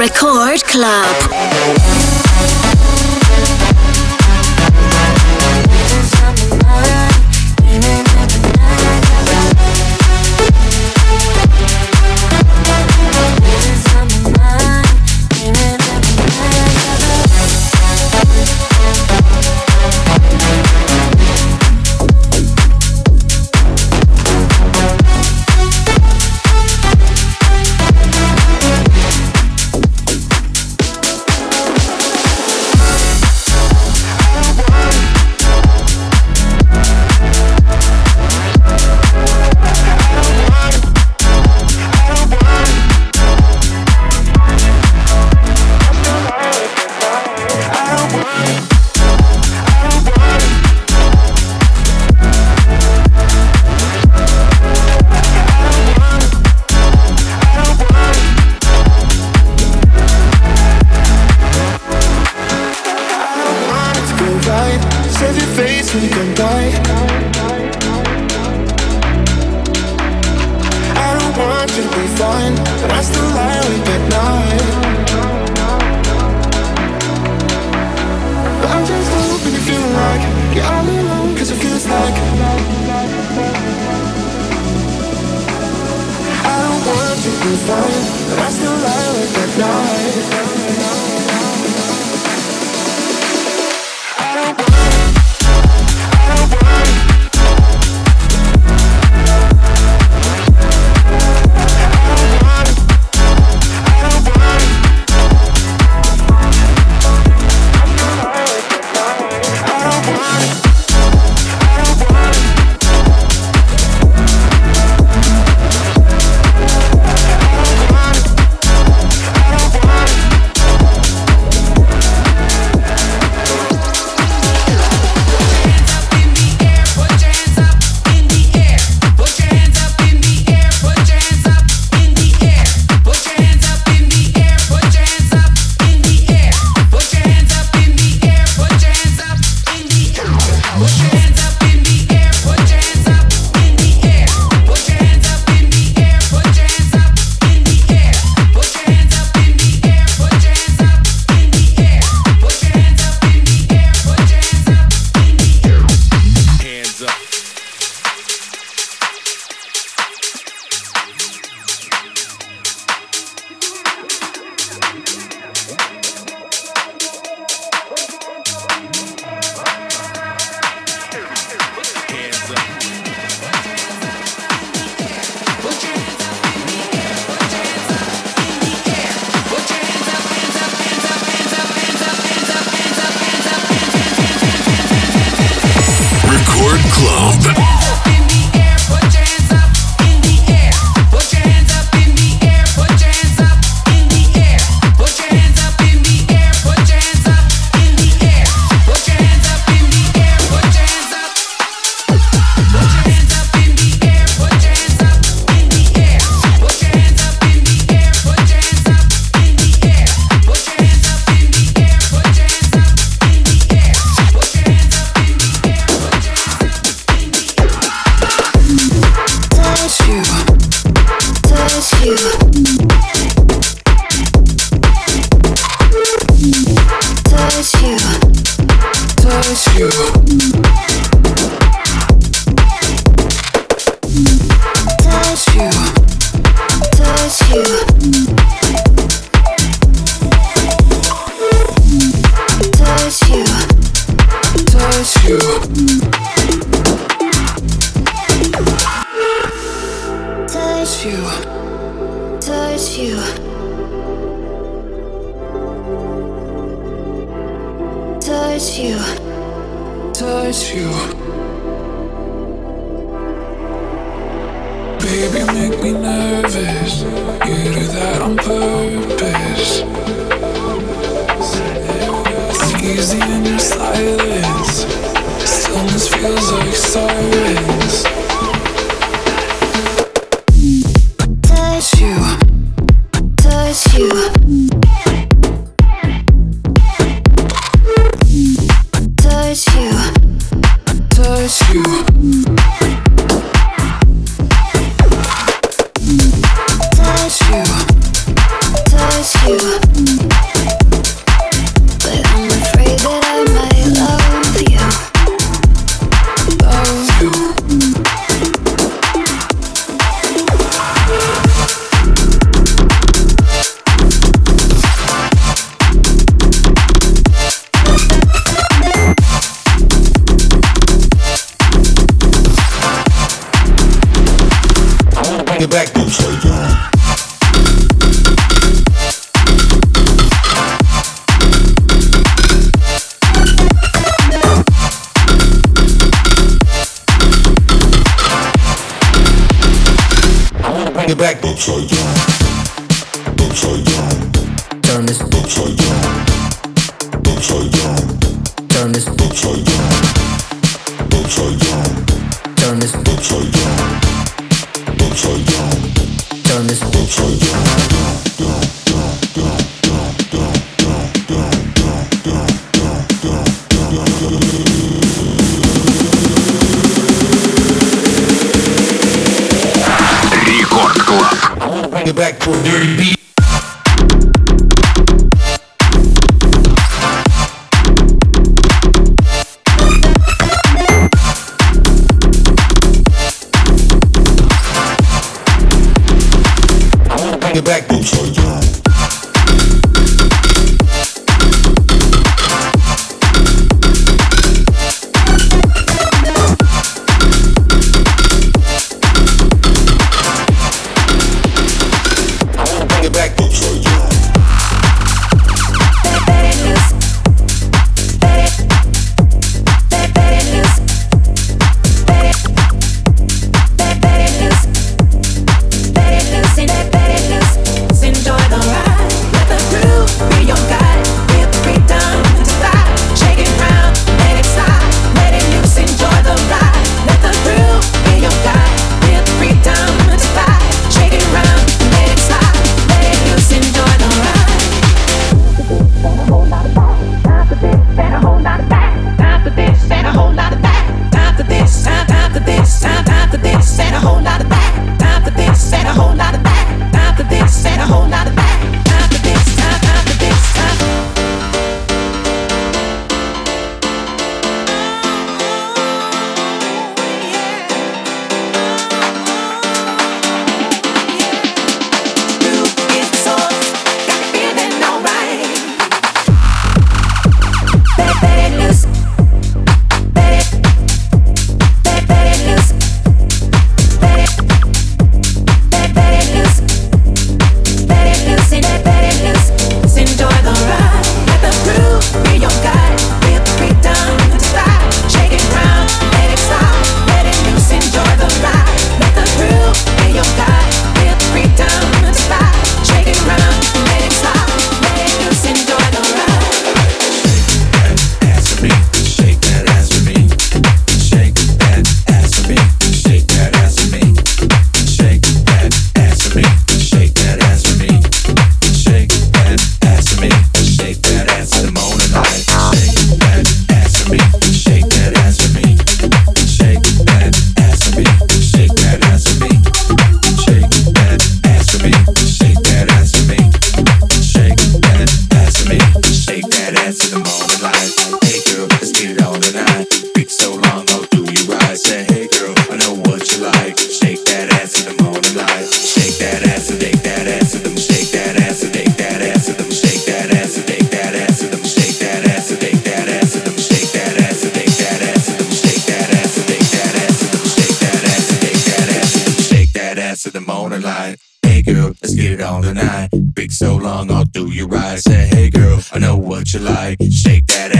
Record Club. bring it back, dude. Stay down. Back. Upside down. Upside down. Turn this upside down. dirty what you like. Shake that ass.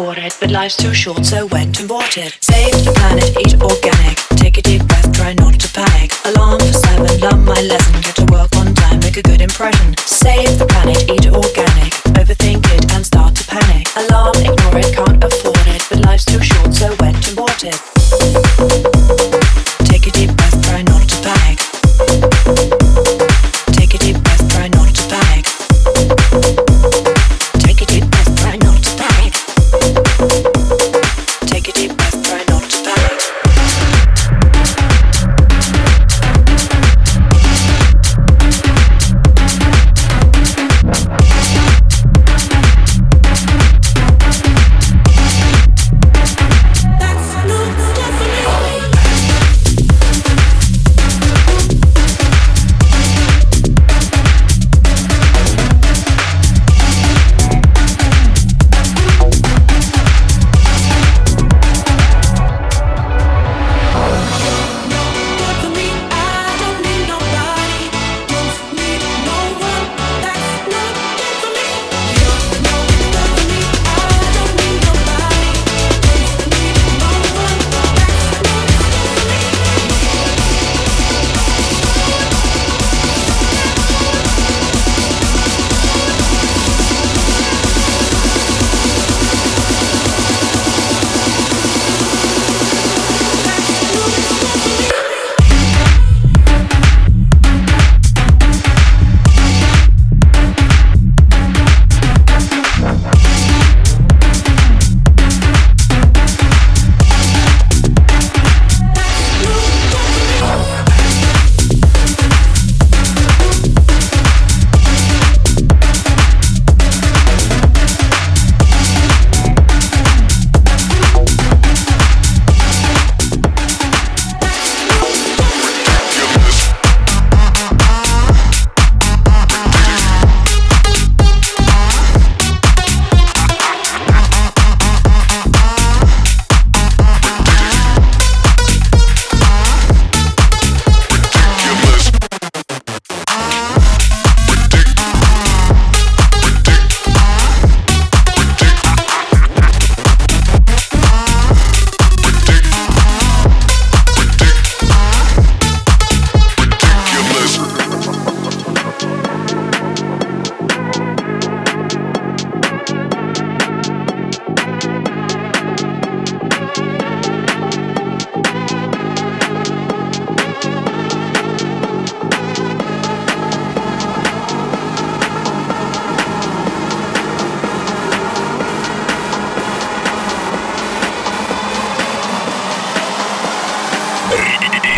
afford it, but life's too short, so went and bought it. Save the planet, eat organic. Take a deep breath, try not to panic. Alarm for seven, love my lesson. Get to work on time, make a good impression.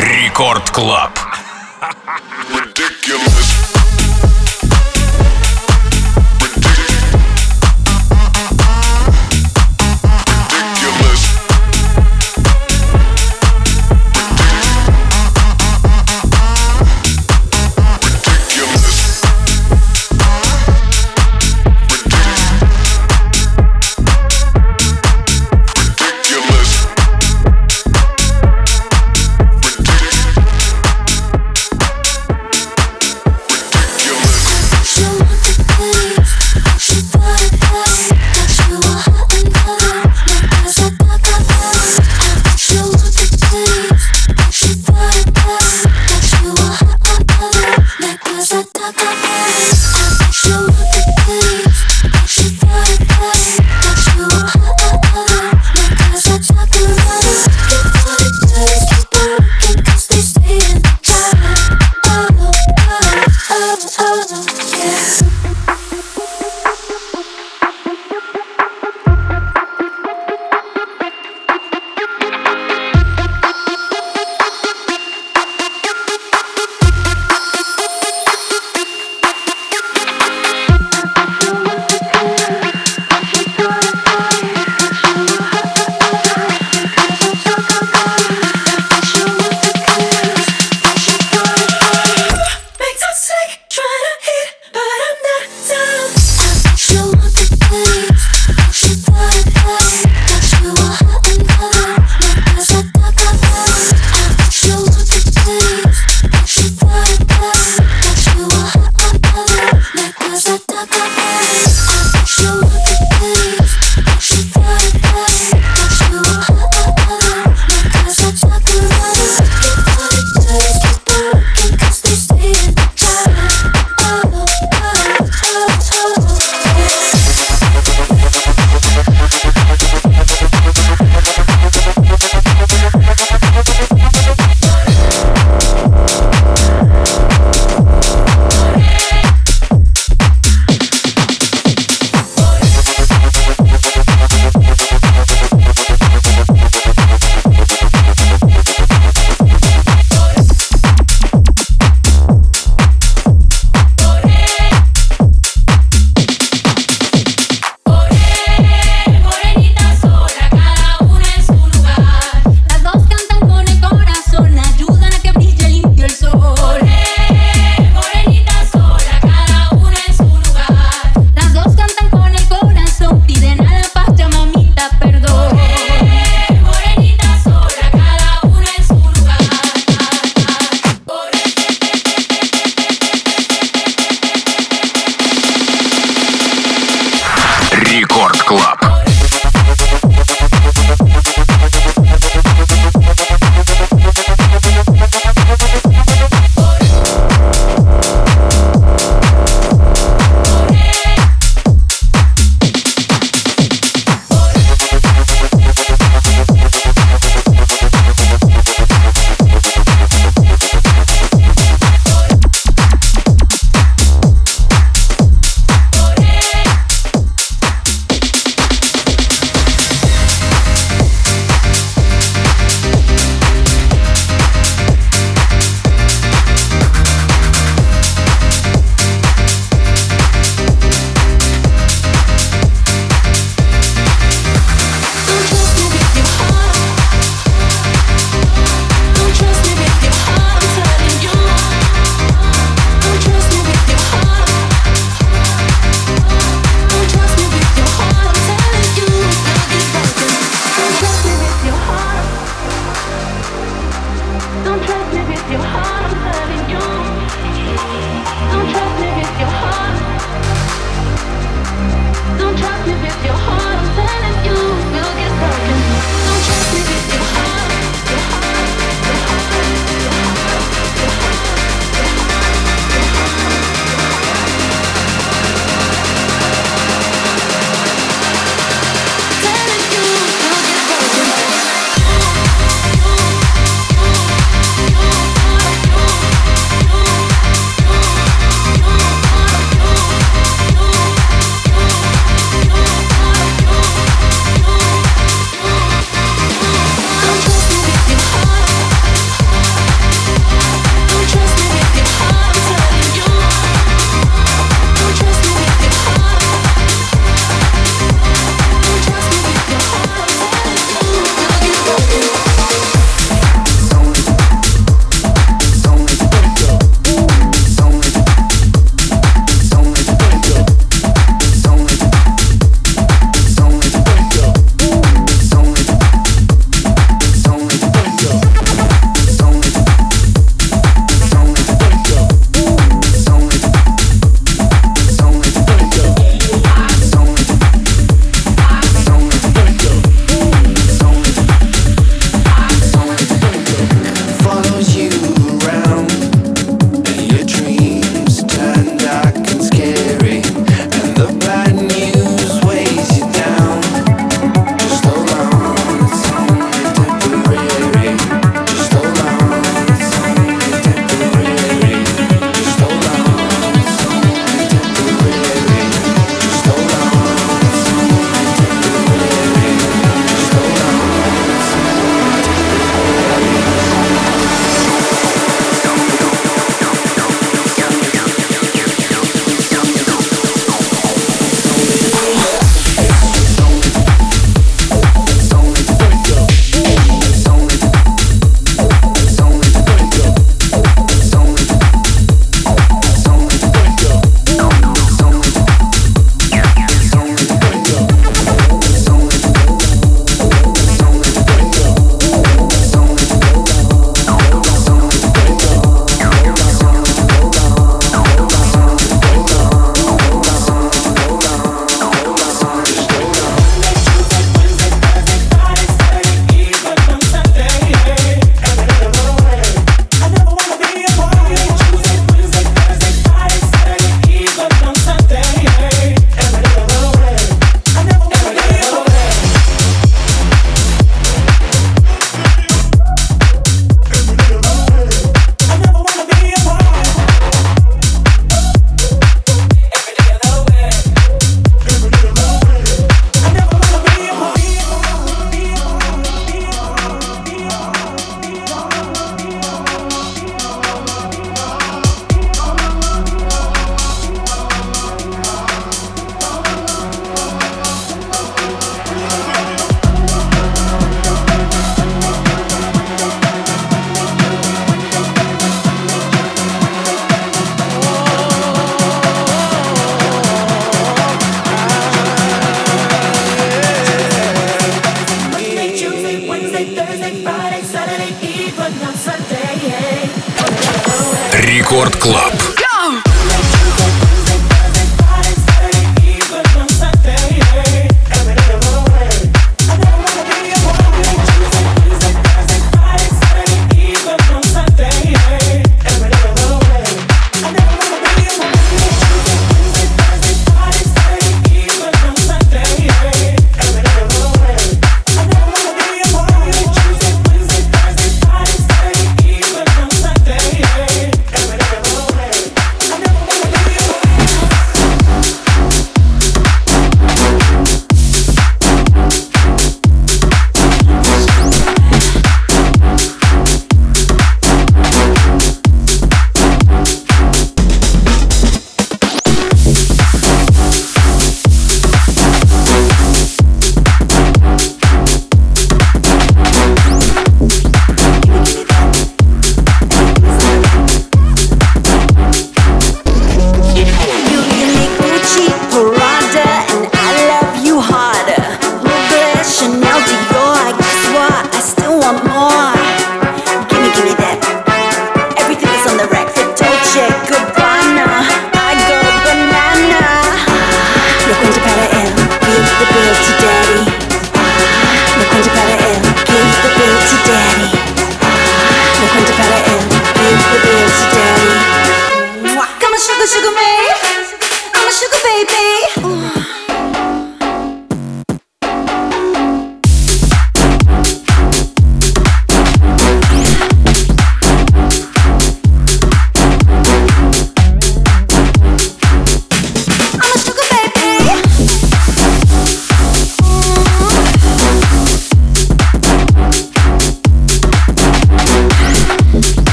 Рекорд Клаб. Ridiculous.